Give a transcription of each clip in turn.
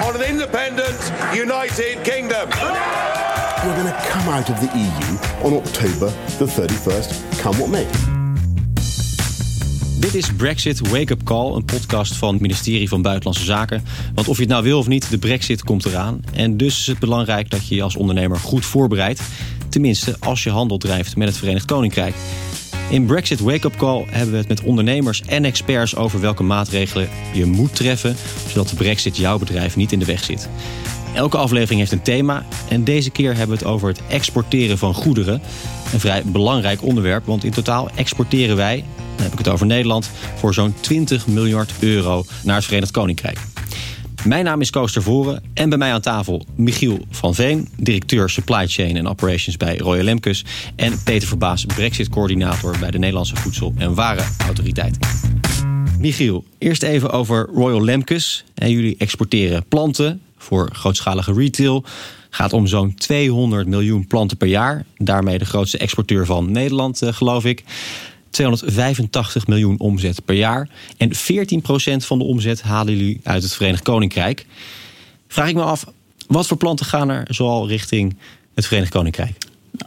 on an independent United Kingdom. We're going to come out of the EU on October the 31st, come what may. Dit is Brexit Wake Up Call, een podcast van het ministerie van Buitenlandse Zaken. Want of je het nou wil of niet, de Brexit komt eraan. En dus is het belangrijk dat je je als ondernemer goed voorbereidt. Tenminste, als je handel drijft met het Verenigd Koninkrijk. In Brexit Wake Up Call hebben we het met ondernemers en experts over welke maatregelen je moet treffen, zodat de Brexit jouw bedrijf niet in de weg zit. Elke aflevering heeft een thema en deze keer hebben we het over het exporteren van goederen. Een vrij belangrijk onderwerp, want in totaal exporteren wij, dan heb ik het over Nederland, voor zo'n 20 miljard euro naar het Verenigd Koninkrijk. Mijn naam is Koos Tervoren en bij mij aan tafel Michiel van Veen, directeur Supply Chain en Operations bij Royal Lemkes en Peter Verbaas, Brexit-coördinator bij de Nederlandse Voedsel- en Warenautoriteit. Michiel, eerst even over Royal Lemkes. Jullie exporteren planten voor grootschalige retail. Gaat om zo'n 200 miljoen planten per jaar. Daarmee de grootste exporteur van Nederland, eh, geloof ik. 285 miljoen omzet per jaar. En 14% van de omzet halen jullie uit het Verenigd Koninkrijk. Vraag ik me af, wat voor planten gaan er zoal richting het Verenigd Koninkrijk?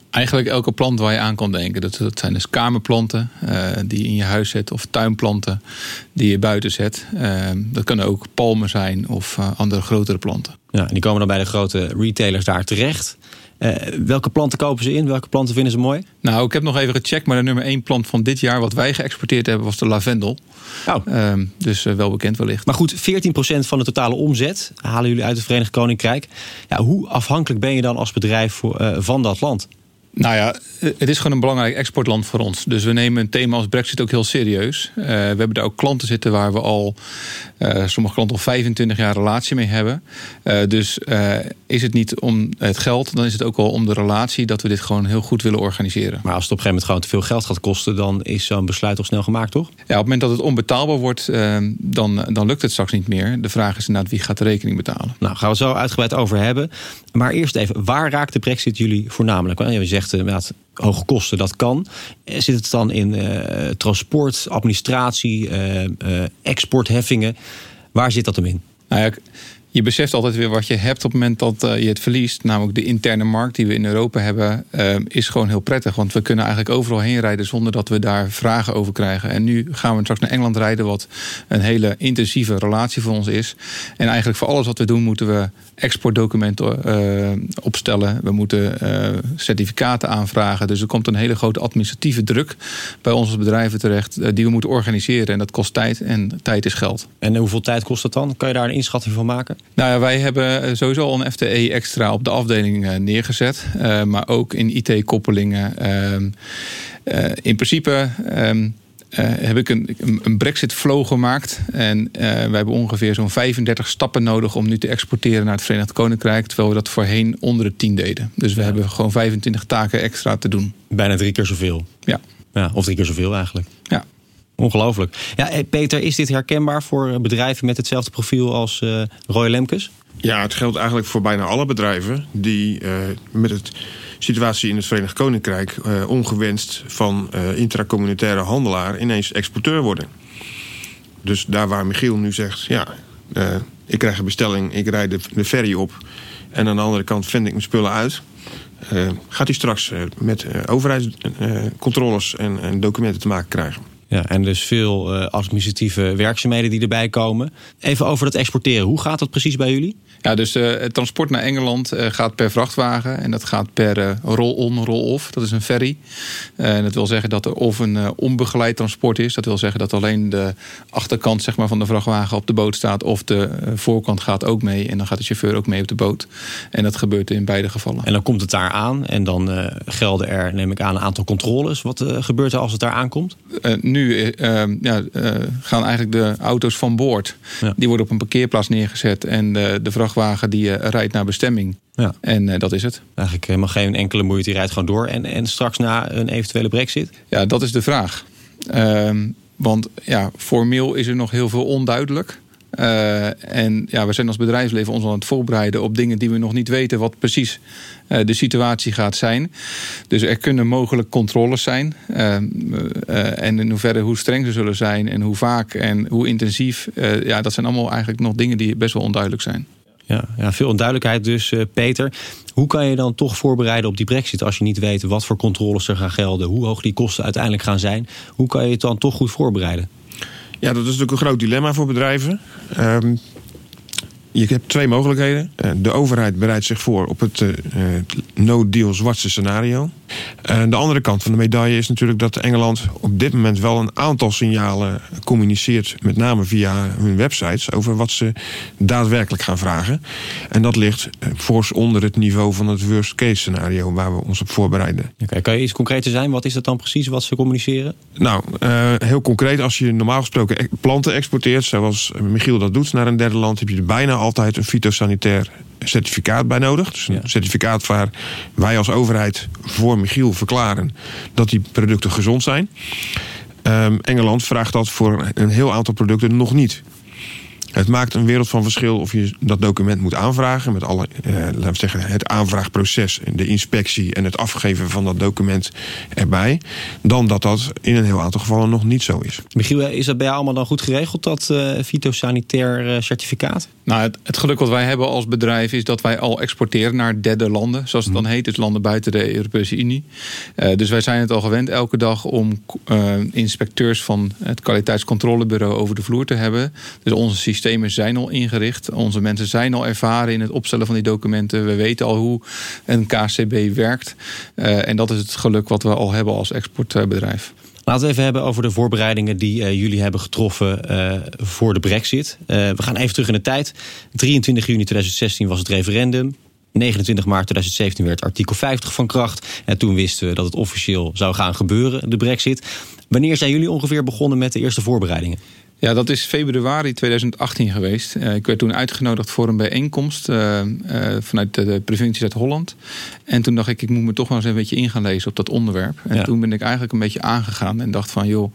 Eigenlijk elke plant waar je aan kan denken. Dat, dat zijn dus kamerplanten uh, die je in je huis zet. Of tuinplanten die je buiten zet. Uh, dat kunnen ook palmen zijn of uh, andere grotere planten. Ja, en die komen dan bij de grote retailers daar terecht. Uh, welke planten kopen ze in? Welke planten vinden ze mooi? Nou, ik heb nog even gecheckt, maar de nummer 1 plant van dit jaar wat wij geëxporteerd hebben was de lavendel. Oh. Uh, dus uh, wel bekend wellicht. Maar goed, 14% van de totale omzet halen jullie uit het Verenigd Koninkrijk. Ja, hoe afhankelijk ben je dan als bedrijf voor, van dat land? Nou ja, het is gewoon een belangrijk exportland voor ons. Dus we nemen een thema als Brexit ook heel serieus. Uh, we hebben daar ook klanten zitten waar we al, uh, sommige klanten al 25 jaar relatie mee hebben. Uh, dus is het niet om het geld, dan is het ook wel om de relatie dat we dit gewoon heel goed willen organiseren. Maar als het op een gegeven moment gewoon te veel geld gaat kosten, dan is zo'n besluit toch snel gemaakt, toch? Ja, op het moment dat het onbetaalbaar wordt, dan, dan lukt het straks niet meer. De vraag is inderdaad wie gaat de rekening betalen. Nou, gaan we zo uitgebreid over hebben. Maar eerst even, waar raakt de Brexit jullie voornamelijk? Je zegt inderdaad hoge kosten, dat kan. Zit het dan in uh, transport, administratie, exportheffingen? Waar zit dat hem in? Nou ja, je beseft altijd weer wat je hebt op het moment dat uh, je het verliest. Namelijk de interne markt die we in Europa hebben, uh, is gewoon heel prettig. Want we kunnen eigenlijk overal heen rijden zonder dat we daar vragen over krijgen. En nu gaan we straks naar Engeland rijden, wat een hele intensieve relatie voor ons is. En eigenlijk voor alles wat we doen, moeten we exportdocumenten uh, opstellen. We moeten certificaten aanvragen. Dus er komt een hele grote administratieve druk bij onze bedrijven terecht, die we moeten organiseren. En dat kost tijd en tijd is geld. En hoeveel tijd kost dat dan? Kan je daar een inschatting van maken? Nou ja, wij hebben sowieso al een FTE extra op de afdeling neergezet. Uh, maar ook in IT-koppelingen. Uh, in principe um, heb ik een, een Brexit-flow gemaakt. En wij hebben ongeveer zo'n 35 stappen nodig om nu te exporteren naar het Verenigd Koninkrijk. Terwijl we dat voorheen onder de 10 deden. Dus we ja. hebben gewoon 25 taken extra te doen. Bijna drie keer zoveel. Ja. ja of drie keer zoveel eigenlijk. Ja. Ongelooflijk. Ja, Peter, is dit herkenbaar voor bedrijven met hetzelfde profiel als uh, Royal Lemkes? Ja, het geldt eigenlijk voor bijna alle bedrijven die met het situatie in het Verenigd Koninkrijk ongewenst van intracommunitaire handelaar ineens exporteur worden. Dus daar waar Michiel nu zegt, ja, ik krijg een bestelling, ik rijd de, de ferry op en aan de andere kant vind ik mijn spullen uit. gaat hij straks met overheidscontroles en, en documenten te maken krijgen. Ja, en dus veel uh, administratieve werkzaamheden die erbij komen. Even over het exporteren. Hoe gaat dat precies bij jullie? Ja, dus uh, het transport naar Engeland uh, gaat per vrachtwagen. En dat gaat per uh, roll-on, roll-off. Dat is een ferry. En dat wil zeggen dat er of een onbegeleid transport is. Dat wil zeggen dat alleen de achterkant zeg maar, van de vrachtwagen op de boot staat. Of de voorkant gaat ook mee. En dan gaat de chauffeur ook mee op de boot. En dat gebeurt in beide gevallen. En dan komt het daar aan. En dan gelden er, neem ik aan, een aantal controles. Wat gebeurt er als het daar aankomt? nu ja, gaan eigenlijk de auto's van boord. Ja. Die worden op een parkeerplaats neergezet. En de, de vrachtwagen vrachtwagen die uh, rijdt naar bestemming. Ja. En uh, dat is het. Eigenlijk helemaal geen enkele moeite, die rijdt gewoon door. En, en straks na een eventuele brexit? Ja, dat is de vraag. Uh, want ja, formeel is er nog heel veel onduidelijk. Uh, en ja, we zijn als bedrijfsleven ons aan het voorbereiden op dingen die we nog niet weten wat precies uh, de situatie gaat zijn. Dus er kunnen mogelijk controles zijn. Uh, en in hoeverre hoe streng ze zullen zijn en hoe vaak en hoe intensief. ja, dat zijn allemaal eigenlijk nog dingen die best wel onduidelijk zijn. Ja, ja veel onduidelijkheid dus, uh, Peter. Hoe kan je dan toch voorbereiden op die brexit als je niet weet wat voor controles er gaan gelden, hoe hoog die kosten uiteindelijk gaan zijn? Hoe kan je het dan toch goed voorbereiden? Ja, dat is natuurlijk een groot dilemma voor bedrijven. Um, je hebt twee mogelijkheden. Eh, de overheid bereidt zich voor op het uh, no-deal zwartste scenario. de andere kant van de medaille is natuurlijk dat Engeland op dit moment wel een aantal signalen communiceert, met name via hun websites, over wat ze daadwerkelijk gaan vragen. En dat ligt fors onder het niveau van het worst case scenario waar we ons op voorbereiden. Okay, kan je iets concreter zijn? Wat is dat dan precies wat ze communiceren? Nou, heel concreet, als je normaal gesproken e-, planten exporteert, zoals Michiel dat doet naar een derde land, heb je er bijna altijd een fytosanitair certificaat bij nodig. Dus een certificaat waar wij als overheid voor Michiel verklaren dat die producten gezond zijn. Um, Engeland vraagt dat voor een heel aantal producten nog niet. Het maakt een wereld van verschil of je dat document moet aanvragen. Met alle, eh, laten we zeggen, het aanvraagproces, de inspectie en het afgeven van dat document erbij. Dan dat dat in een heel aantal gevallen nog niet zo is. Michiel, is dat bij jou allemaal dan goed geregeld, dat uh, fytosanitair uh, certificaat? Nou, het, het, geluk wat wij hebben als bedrijf is dat wij al exporteren naar derde landen. Zoals het dan mhm. heet, dus landen buiten de Europese Unie. Uh, dus wij zijn het al gewend elke dag om inspecteurs van het kwaliteitscontrolebureau over de vloer te hebben. Dus onze systemen zijn al ingericht. Onze mensen zijn al ervaren in het opstellen van die documenten. We weten al hoe een KCB werkt. Uh, en dat is het geluk wat we al hebben als exportbedrijf. Laten we even hebben over de voorbereidingen die uh, jullie hebben getroffen uh, voor de brexit. we gaan even terug in de tijd. 23 juni 2016 was het referendum. 29 maart 2017 werd artikel 50 van kracht. En toen wisten we dat het officieel zou gaan gebeuren, de brexit. Wanneer zijn jullie ongeveer begonnen met de eerste voorbereidingen? Ja, dat is februari 2018 geweest. Uh, ik werd toen uitgenodigd voor een bijeenkomst uh, uh, vanuit de provincie Zuid-Holland. En toen dacht ik, ik moet me toch wel eens een beetje in gaan lezen op dat onderwerp. En toen ben ik eigenlijk een beetje aangegaan en dacht van, joh,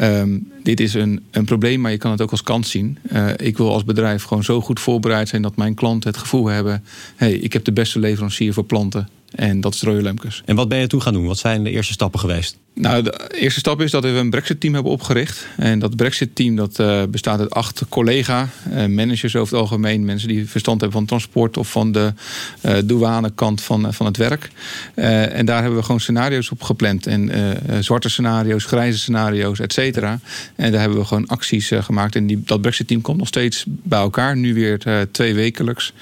um, dit is een, een probleem, maar je kan het ook als kans zien. ik wil als bedrijf gewoon zo goed voorbereid zijn dat mijn klanten het gevoel hebben, hey, ik heb de beste leverancier voor planten en dat is Royal Lemkes. En wat ben je toen gaan doen? Wat zijn de eerste stappen geweest? Nou, de eerste stap is dat we een Brexit-team hebben opgericht. En dat Brexit-team dat, uh, bestaat uit acht collega, uh, managers over het algemeen, mensen die verstand hebben van transport of van de uh, douanekant van, van het werk. en daar hebben we gewoon scenario's op gepland. En zwarte scenario's, grijze scenario's, et cetera. En daar hebben we gewoon acties gemaakt. En die, dat Brexit-team komt nog steeds bij elkaar. Nu weer twee wekelijks.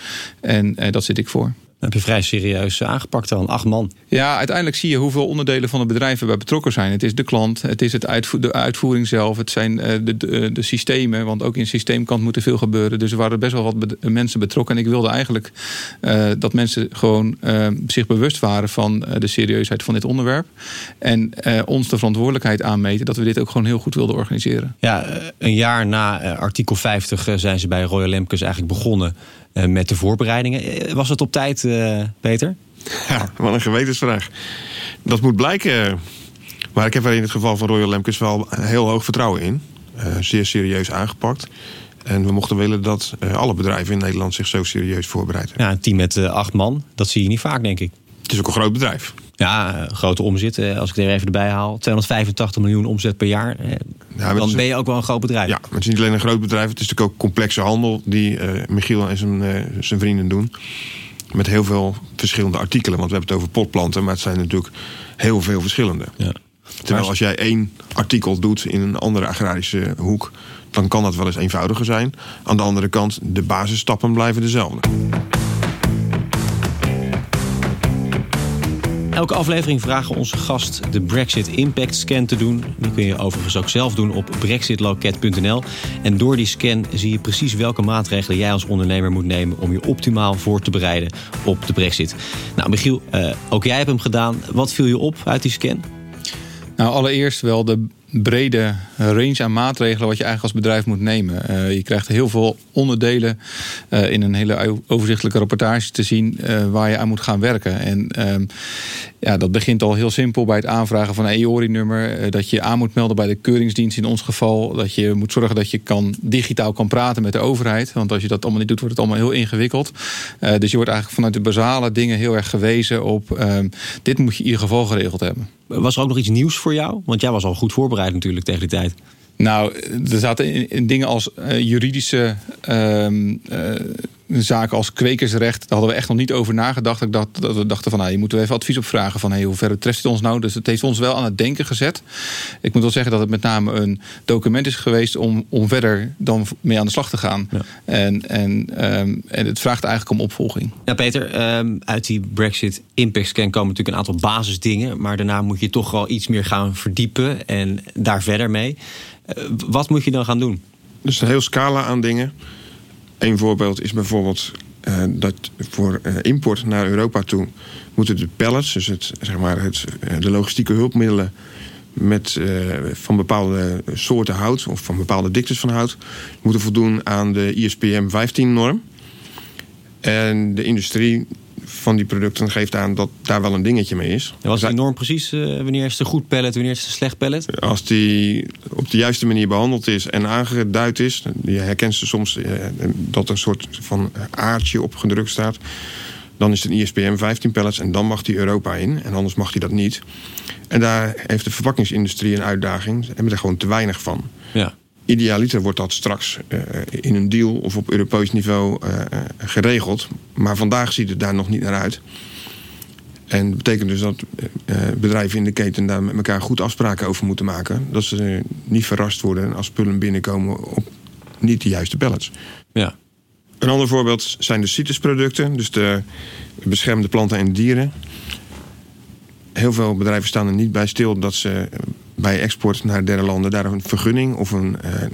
En dat zit ik voor heb je vrij serieus aangepakt dan, acht man. Ja, uiteindelijk zie je hoeveel onderdelen van het bedrijf erbij betrokken zijn. Het is de klant, het is het uitvo de uitvoering zelf, het zijn eh, de, de, de, systemen. Want ook in systeemkant moet er veel gebeuren. Dus er waren best wel wat mensen betrokken. En ik wilde eigenlijk uh, dat mensen gewoon uh, zich bewust waren van de serieusheid van dit onderwerp. En ons de verantwoordelijkheid aanmeten dat we dit ook gewoon heel goed wilden organiseren. Ja, een jaar na artikel 50 zijn ze bij Royal Lemkes eigenlijk begonnen eh, met de voorbereidingen. Eh, was het op tijd, uh, Peter? Ja, wat een gewetensvraag. Dat moet blijken. Maar ik heb er in het geval van Royal Lemkes wel heel hoog vertrouwen in. Uh, zeer serieus aangepakt. En we mochten willen dat alle bedrijven in Nederland zich zo serieus voorbereiden. Ja, een team met acht man, dat zie je niet vaak, denk ik. Het is ook een groot bedrijf. Ja, grote omzet. Als ik er even erbij haal. 285 miljoen omzet per jaar. Ja, dan ben je ook wel een groot bedrijf. Ja, maar het is niet alleen een groot bedrijf. Het is natuurlijk ook complexe handel die uh, Michiel en zijn, uh, zijn vrienden doen. Met heel veel verschillende artikelen. Want we hebben het over potplanten. Maar het zijn natuurlijk heel veel verschillende. Ja. Terwijl als jij één artikel doet in een andere agrarische hoek... dan kan dat wel eens eenvoudiger zijn. Aan de andere kant, de basisstappen blijven dezelfde. Elke aflevering vragen onze gast de Brexit Impact Scan te doen. Die kun je overigens ook zelf doen op brexitloket.nl. En door die scan zie je precies welke maatregelen jij als ondernemer moet nemen om je optimaal voor te bereiden op de Brexit. Nou, Michiel, uh, ook jij hebt hem gedaan. Wat viel je op uit die scan? Nou, allereerst wel de brede range aan maatregelen wat je eigenlijk als bedrijf moet nemen. Uh, je krijgt heel veel onderdelen uh, in een hele overzichtelijke rapportage te zien uh, waar je aan moet gaan werken. En ehm, ja, dat begint al heel simpel bij het aanvragen van een EORI-nummer. dat je aan moet melden bij de keuringsdienst in ons geval. Dat je moet zorgen dat je kan, digitaal kan praten met de overheid. Want als je dat allemaal niet doet, wordt het allemaal heel ingewikkeld. dus je wordt eigenlijk vanuit de basale dingen heel erg gewezen op... Ehm, dit moet je in ieder geval geregeld hebben. Was er ook nog iets nieuws voor jou? Want jij was al goed voorbereid natuurlijk tegen die tijd. Nou, er zaten in, dingen als uh, juridische uh, uh, zaken als kwekersrecht, daar hadden we echt nog niet over nagedacht. Ik dacht, dat we dachten van, nou, je moet er even advies op vragen van, hey, hoe ver treft het ons nou? Dus het heeft ons wel aan het denken gezet. Ik moet wel zeggen dat het met name een document is geweest om, om verder dan mee aan de slag te gaan. Ja. En, en, ehm, en het vraagt eigenlijk om opvolging. Ja, Peter, ehm, uit die Brexit Impact Scan komen natuurlijk een aantal basisdingen. Maar daarna moet je toch wel iets meer gaan verdiepen en daar verder mee. Eh, wat moet je dan gaan doen? Dus een heel scala aan dingen. Een voorbeeld is bijvoorbeeld eh, dat voor eh, import naar Europa toe moeten de pallets, dus het, zeg maar het, eh, de logistieke hulpmiddelen met, van bepaalde soorten hout of van bepaalde diktes van hout, moeten voldoen aan de ISPM 15-norm. En de industrie van die producten geeft aan dat daar wel een dingetje mee is. Ja, was Zij- die norm precies? eh, wanneer is het een goed pallet, wanneer is het een slecht pallet? Als die op de juiste manier behandeld is en aangeduid is, je herkent ze soms eh, dat er een soort van aardje op gedrukt staat, dan is het een ISPM 15 pallets en dan mag die Europa in en anders mag die dat niet. En daar heeft de verpakkingsindustrie een uitdaging. Ze hebben er gewoon te weinig van. Ja. Idealiter wordt dat straks eh, in een deal of op Europees niveau eh, eh, geregeld. Maar vandaag ziet het daar nog niet naar uit. En dat betekent dus dat bedrijven in de keten daar met elkaar goed afspraken over moeten maken. Dat ze niet verrast worden als spullen binnenkomen op niet de juiste pallets. ja. Een ander voorbeeld zijn de citrusproducten, dus de beschermde planten en dieren. Heel veel bedrijven staan er niet bij stil dat ze bij export naar derde landen daar een vergunning of een eh, eh,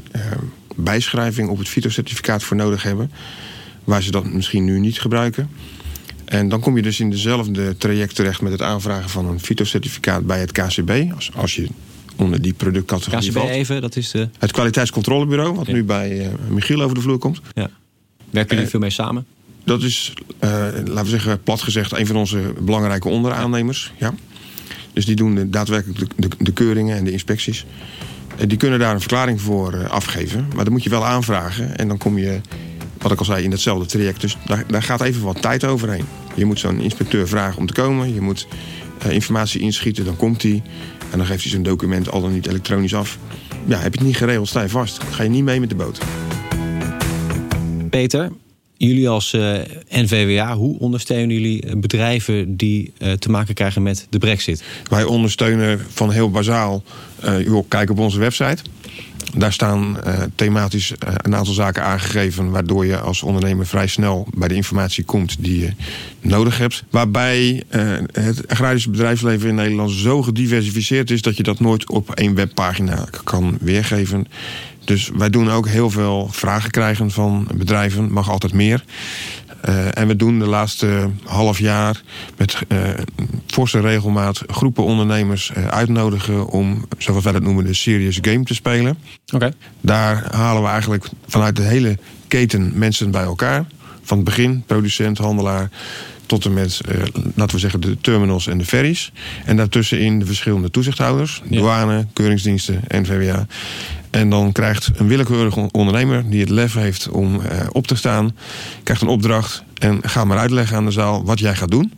bijschrijving op het fytocertificaat voor nodig hebben. Waar ze dat misschien nu niet gebruiken. En dan kom je dus in dezelfde traject terecht met het aanvragen van een fytocertificaat bij het KCB. Als, als je onder die productcategorie KCB valt. even, dat is de... Het kwaliteitscontrolebureau, wat Ja. nu bij eh, Michiel over de vloer komt. Ja. Werken jullie veel mee samen? Dat is, laten we zeggen, plat gezegd, een van onze belangrijke onderaannemers. Ja. Dus die doen de, daadwerkelijk de, de, keuringen en de inspecties. En die kunnen daar een verklaring voor eh, afgeven. Maar dan moet je wel aanvragen. En dan kom je, wat ik al zei, in hetzelfde traject. Dus daar, daar gaat even wat tijd overheen. Je moet zo'n inspecteur vragen om te komen. Je moet eh, informatie inschieten, dan komt hij. En dan geeft hij zijn document al dan niet elektronisch af. Ja, heb je het niet geregeld, sta je vast. Ga je niet mee met de boot. Peter, jullie als eh, NVWA, hoe ondersteunen jullie eh, bedrijven die eh, te maken krijgen met de brexit? Wij ondersteunen van heel bazaal. joh, kijk op onze website. Daar staan thematisch een aantal zaken aangegeven... waardoor je als ondernemer vrij snel bij de informatie komt die je nodig hebt. Waarbij het agrarische bedrijfsleven in Nederland zo gediversifieerd is... dat je dat nooit op één webpagina kan weergeven. Dus wij doen ook heel veel vragen krijgen van bedrijven. Mag altijd meer. Eh, en we doen de laatste half jaar met eh, forse regelmaat groepen ondernemers eh, uitnodigen om, zoals wij dat noemen, de serious game te spelen. Oké. Daar halen we eigenlijk vanuit de hele keten mensen bij elkaar. Van het begin, producent, handelaar, tot en met, eh, laten we zeggen, de terminals en de ferries. En daartussenin de verschillende toezichthouders, Ja. douane, keuringsdiensten, NVWA. En dan krijgt een willekeurige ondernemer die het lef heeft om eh, op te staan, krijgt een opdracht en ga maar uitleggen aan de zaal wat jij gaat doen.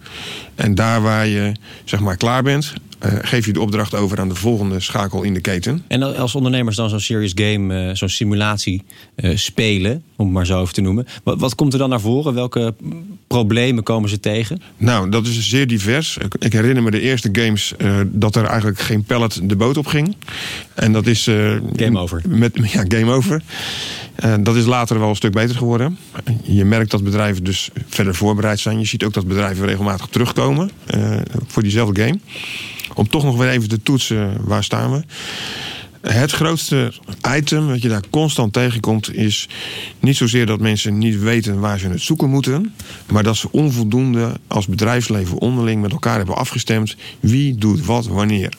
En daar waar je zeg maar klaar bent, eh, geef je de opdracht over aan de volgende schakel in de keten. En als ondernemers dan zo'n serious game, eh, zo'n simulatie eh, spelen, om het maar zo over te noemen. Wat, wat komt er dan naar voren? Welke problemen komen ze tegen? Nou, dat is zeer divers. Ik, herinner me de eerste games dat er eigenlijk geen pallet de boot op ging. En dat is... Game over. Met, ja, game over. Eh, dat is later wel een stuk beter geworden. Je merkt dat bedrijven dus verder voorbereid zijn. Je ziet ook dat bedrijven regelmatig terugkomen eh, voor diezelfde game. Om toch nog weer even te toetsen, waar staan we? Het grootste item wat je daar constant tegenkomt is niet zozeer dat mensen niet weten waar ze het zoeken moeten, maar dat ze onvoldoende als bedrijfsleven onderling met elkaar hebben afgestemd wie doet wat wanneer.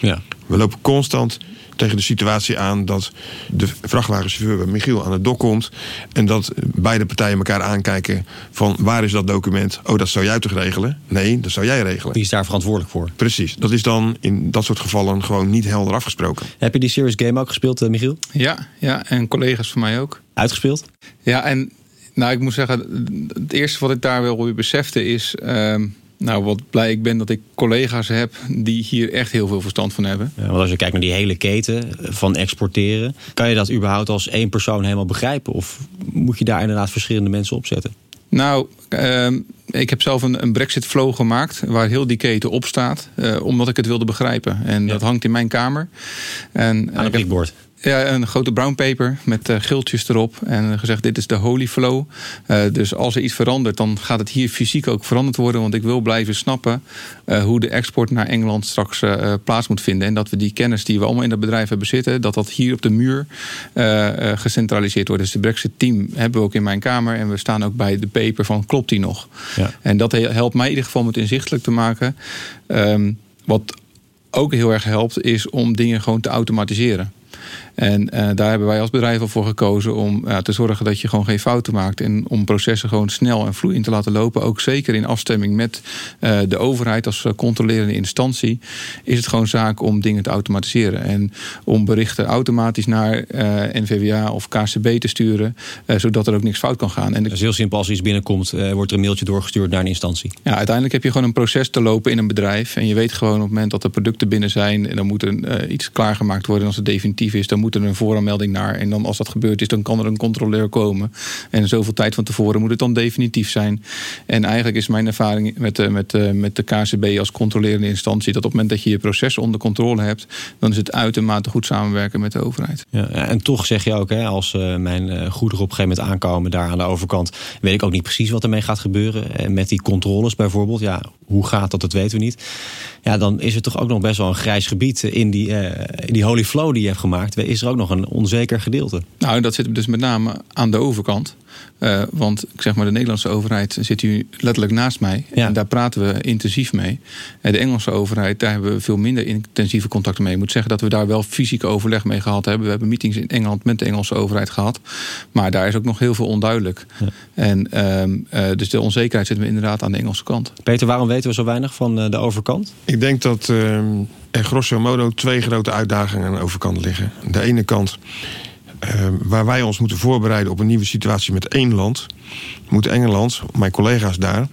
Ja. We lopen constant tegen de situatie aan dat de vrachtwagenchauffeur bij Michiel aan het dok komt. En dat beide partijen elkaar aankijken van waar is dat document? Oh, dat zou jij toch regelen? Nee, dat zou jij regelen. Wie is daar verantwoordelijk voor? Precies, dat is dan in dat soort gevallen gewoon niet helder afgesproken. Heb je die serious game ook gespeeld, eh, Michiel? Ja, ja, en collega's van mij ook. Uitgespeeld? Ja, en nou, ik moet zeggen, het eerste wat ik daar wel weer besefte is... ehm, Nou, wat blij ik ben dat ik collega's heb die hier echt heel veel verstand van hebben. Ja, want als je kijkt naar die hele keten van exporteren, kan je dat überhaupt als één persoon helemaal begrijpen? Of moet je daar inderdaad verschillende mensen op zetten? Nou, uh, ik heb zelf een, een Brexit flow gemaakt waar heel die keten op staat, uh, omdat ik het wilde begrijpen. En ja. dat hangt in mijn kamer. En, Aan het prikbord. Ja, een grote brown paper met uh, giltjes erop. En gezegd, dit is de holy flow. Uh, dus als er iets verandert, dan gaat het hier fysiek ook veranderd worden. Want ik wil blijven snappen uh, hoe de export naar Engeland straks plaats moet vinden. En dat we die kennis die we allemaal in dat bedrijf hebben zitten... dat dat hier op de muur gecentraliseerd wordt. Dus de Brexit team hebben we ook in mijn kamer. En we staan ook bij de paper van, klopt die nog? Ja. En dat helpt mij in ieder geval om het inzichtelijk te maken. Um, wat ook heel erg helpt, is om dingen gewoon te automatiseren. En uh, daar hebben wij als bedrijf al voor gekozen om uh, te zorgen dat je gewoon geen fouten maakt. En om processen gewoon snel en vloeiend te laten lopen. Ook zeker in afstemming met uh, de overheid als controlerende instantie. Is het gewoon zaak om dingen te automatiseren. En om berichten automatisch naar NVWA of KCB te sturen. zodat er ook niks fout kan gaan. En dat is heel simpel. Als iets binnenkomt, wordt er een mailtje doorgestuurd naar een instantie. Ja, uiteindelijk heb je gewoon een proces te lopen in een bedrijf. En je weet gewoon op het moment dat er producten binnen zijn. En dan moet er iets klaargemaakt worden. En als het definitief is, dan moet er een vooraanmelding naar. En dan als dat gebeurd is, dan kan er een controleur komen. En zoveel tijd van tevoren moet het dan definitief zijn. En eigenlijk is mijn ervaring met de, met de, met de KCB als controlerende instantie... dat op het moment dat je je proces onder controle hebt... dan is het uitermate goed samenwerken met de overheid. Ja, en toch zeg je ook, hè, als uh, mijn goederen op een gegeven moment aankomen... daar aan de overkant, weet ik ook niet precies wat ermee gaat gebeuren. En met die controles bijvoorbeeld, ja, hoe gaat dat, dat weten we niet. Ja, dan is het toch ook nog best wel een grijs gebied in die, uh, in die holy flow die je hebt gemaakt. Is er ook nog een onzeker gedeelte? Nou, dat zit dus met name aan de overkant. Uh, want ik zeg maar, de Nederlandse overheid zit hier letterlijk naast mij. Ja. En daar praten we intensief mee. En de Engelse overheid, daar hebben we veel minder intensieve contacten mee. Ik moet zeggen dat we daar wel fysiek overleg mee gehad hebben. We hebben meetings in Engeland met de Engelse overheid gehad. Maar daar is ook nog heel veel onduidelijk. Ja. En uh, dus de onzekerheid zit me inderdaad aan de Engelse kant. Peter, waarom weten we zo weinig van uh, de overkant? Ik denk dat ehm, er grosso modo twee grote uitdagingen aan de overkant liggen. De ene kant uh, waar wij ons moeten voorbereiden op een nieuwe situatie met één land, moet Engeland, mijn collega's daar,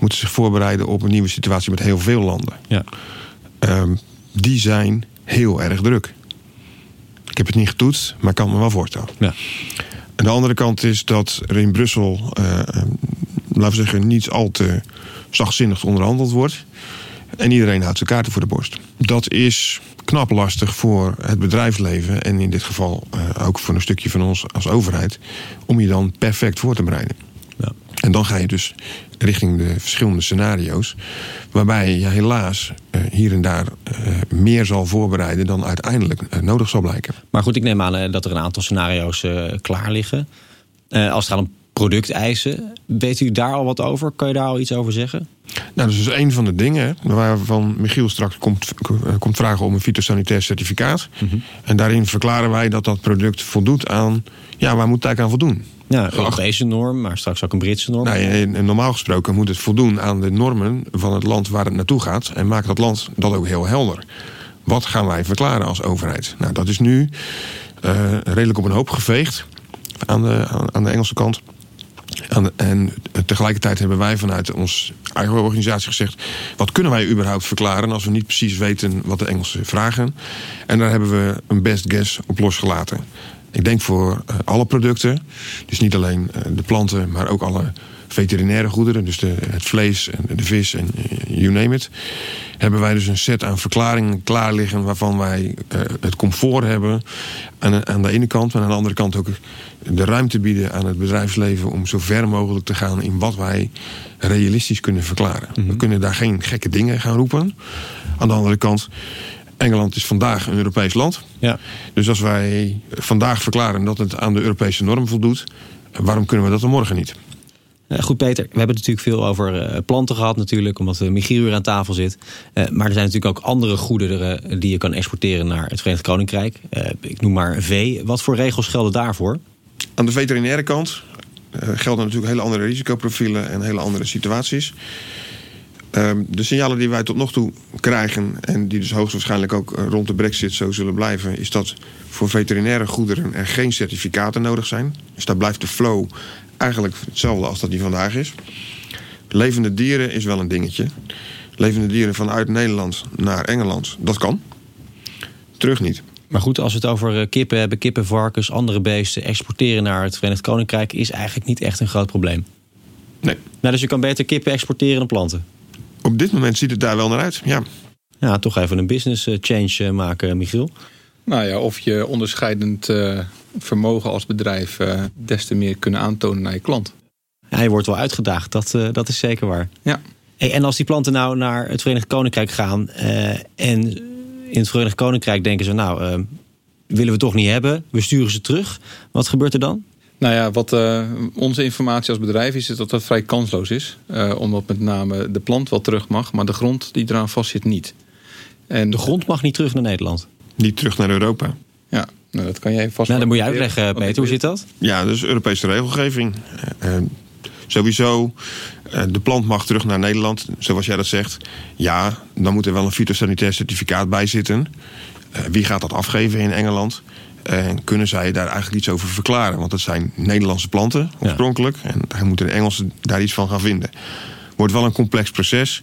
moeten zich voorbereiden op een nieuwe situatie met heel veel landen. Ja. Uh, die zijn heel erg druk. Ik heb het niet getoetst, maar ik kan me wel voorstellen. Ja. En de andere kant is dat er in Brussel, uh, laten we zeggen, niet al te zachtzinnig onderhandeld wordt. En iedereen houdt zijn kaarten voor de borst. Dat is knap lastig voor het bedrijfsleven en in dit geval uh, ook voor een stukje van ons als overheid, om je dan perfect voor te bereiden. Ja. En dan ga je dus richting de verschillende scenario's, waarbij je helaas uh, hier en daar uh, meer zal voorbereiden dan uiteindelijk nodig zal blijken. Maar goed, ik neem aan dat er een aantal scenario's klaar liggen. als het gaat om producteisen. Weet u daar al wat over? Kan je daar al iets over zeggen? Nou, dat is dus een van de dingen waarvan Michiel straks komt, komt vragen om een fytosanitair certificaat. Mm -hmm. En daarin verklaren wij dat dat product voldoet aan, ja, waar moet het eigenlijk aan voldoen? Ja, een Europese norm, maar straks ook een Britse norm. Nou, normaal gesproken moet het voldoen aan de normen van het land waar het naartoe gaat. En maakt dat land dat ook heel helder. Wat gaan wij verklaren als overheid? Nou, dat is nu uh, redelijk op een hoop geveegd aan de, aan de Engelse kant. En, tegelijkertijd hebben wij vanuit ons eigen organisatie gezegd: wat kunnen wij überhaupt verklaren als we niet precies weten wat de Engelsen vragen? En daar hebben we een best guess op losgelaten. Ik denk voor uh, alle producten, dus niet alleen uh, de planten, maar ook alle veterinaire goederen, dus de, het vlees en de vis en uh, you name it, hebben wij dus een set aan verklaringen klaar liggen waarvan wij het comfort hebben aan, aan de ene kant, maar aan de andere kant ook de ruimte bieden aan het bedrijfsleven om zo ver mogelijk te gaan in wat wij realistisch kunnen verklaren. Mm -hmm. We kunnen daar geen gekke dingen gaan roepen. Aan de andere kant, Engeland is vandaag een Europees land. Ja. Dus als wij vandaag verklaren dat het aan de Europese norm voldoet, waarom kunnen we dat dan morgen niet? Goed, Peter, we hebben het natuurlijk veel over planten gehad, natuurlijk, omdat de Michiel hier aan tafel zit. Maar er zijn natuurlijk ook andere goederen die je kan exporteren naar het Verenigd Koninkrijk. Ik noem maar vee. Wat voor regels gelden daarvoor? Aan de veterinaire kant gelden natuurlijk hele andere risicoprofielen en hele andere situaties. Uh, de signalen die wij tot nog toe krijgen, en die dus hoogstwaarschijnlijk ook rond de brexit zo zullen blijven, is dat voor veterinaire goederen er geen certificaten nodig zijn. Dus daar blijft de flow eigenlijk hetzelfde als dat die vandaag is. levende dieren is wel een dingetje. Levende dieren vanuit Nederland naar Engeland, dat kan. Terug niet. Maar goed, als we het over eh, kippen hebben, kippen, varkens, andere beesten... exporteren naar het Verenigd Koninkrijk is eigenlijk niet echt een groot probleem. Nee. Nou, dus je kan beter kippen exporteren dan planten. Op dit moment ziet het daar wel naar uit, ja. Ja, toch even een business eh, change eh, maken, Michiel. Nou ja, of je onderscheidend uh, vermogen als bedrijf uh, des te meer kunnen aantonen naar je klant. Je wordt wel uitgedaagd, dat, uh, dat is zeker waar. Ja. Hey, en als die planten nou naar het Verenigd Koninkrijk gaan en in het Verenigd Koninkrijk denken ze, nou, willen we toch niet hebben, we sturen ze terug. Wat gebeurt er dan? Nou ja, wat uh, onze informatie als bedrijf is, is dat dat vrij kansloos is. Uh, omdat met name de plant wel terug mag, maar de grond die eraan vast zit niet. En de grond mag niet terug naar Nederland? Niet terug naar Europa. Ja, nou, dat kan jij vast. Nou, dan moet je uitleggen, Peter. Hoe zit dat? Ja, dus Europese regelgeving. Uh, sowieso, de plant mag terug naar Nederland, zoals jij dat zegt. Ja, dan moet er wel een fytosanitair certificaat bij zitten. wie gaat dat afgeven in Engeland? En kunnen zij daar eigenlijk iets over verklaren? Want het zijn Nederlandse planten oorspronkelijk. Ja. En daar moeten de Engelsen daar iets van gaan vinden. Wordt wel een complex proces.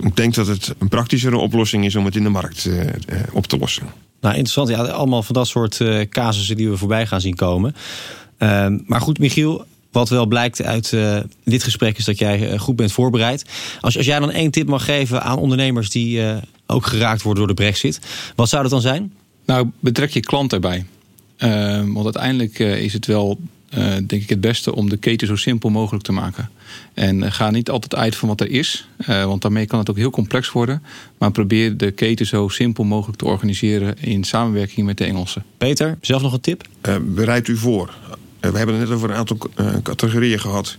Ik denk dat het een praktischere oplossing is om het in de markt uh, uh, op te lossen. Nou, interessant. Ja, allemaal van dat soort uh, casussen die we voorbij gaan zien komen. Ehm, maar goed, Michiel, wat wel blijkt uit dit gesprek is dat jij goed bent voorbereid. Als, als jij dan één tip mag geven aan ondernemers die ook geraakt worden door de brexit. Wat zou dat dan zijn? Nou, betrek je klant erbij. Uh, want uiteindelijk uh, is het wel, uh, denk ik, het beste om de keten zo simpel mogelijk te maken. En ga niet altijd uit van wat er is, want daarmee kan het ook heel complex worden. Maar probeer de keten zo simpel mogelijk te organiseren in samenwerking met de Engelsen. Peter, zelf nog een tip? bereid u voor. we hebben het net over een aantal categorieën gehad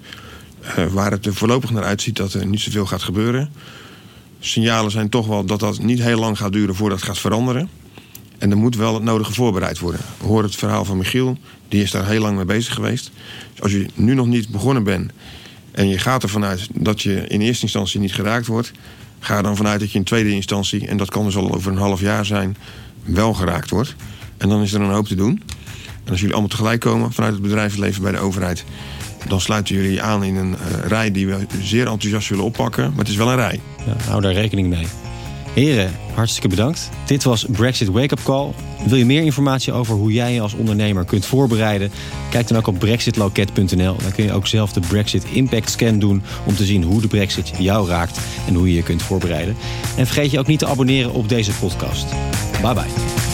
waar het er voorlopig naar uitziet dat er niet zoveel gaat gebeuren. Signalen zijn toch wel dat dat niet heel lang gaat duren voordat het gaat veranderen. En er moet wel het nodige voorbereid worden. Hoor het verhaal van Michiel, die is daar heel lang mee bezig geweest. Dus als je nu nog niet begonnen bent en je gaat ervan uit dat je in eerste instantie niet geraakt wordt, ga er dan vanuit dat je in tweede instantie, en dat kan dus al over een half jaar zijn, wel geraakt wordt. En dan is er een hoop te doen. En als jullie allemaal tegelijk komen vanuit het bedrijfsleven bij de overheid, dan sluiten jullie aan in een uh, rij die we zeer enthousiast willen oppakken. Maar het is wel een rij. Ja, hou daar rekening mee. Heren, hartstikke bedankt. Dit was Brexit Wake Up Call. Wil je meer informatie over hoe jij je als ondernemer kunt voorbereiden? Kijk dan ook op brexitloket.nl. Daar kun je ook zelf de Brexit Impact Scan doen om te zien hoe de Brexit jou raakt en hoe je je kunt voorbereiden. En vergeet je ook niet te abonneren op deze podcast. Bye bye.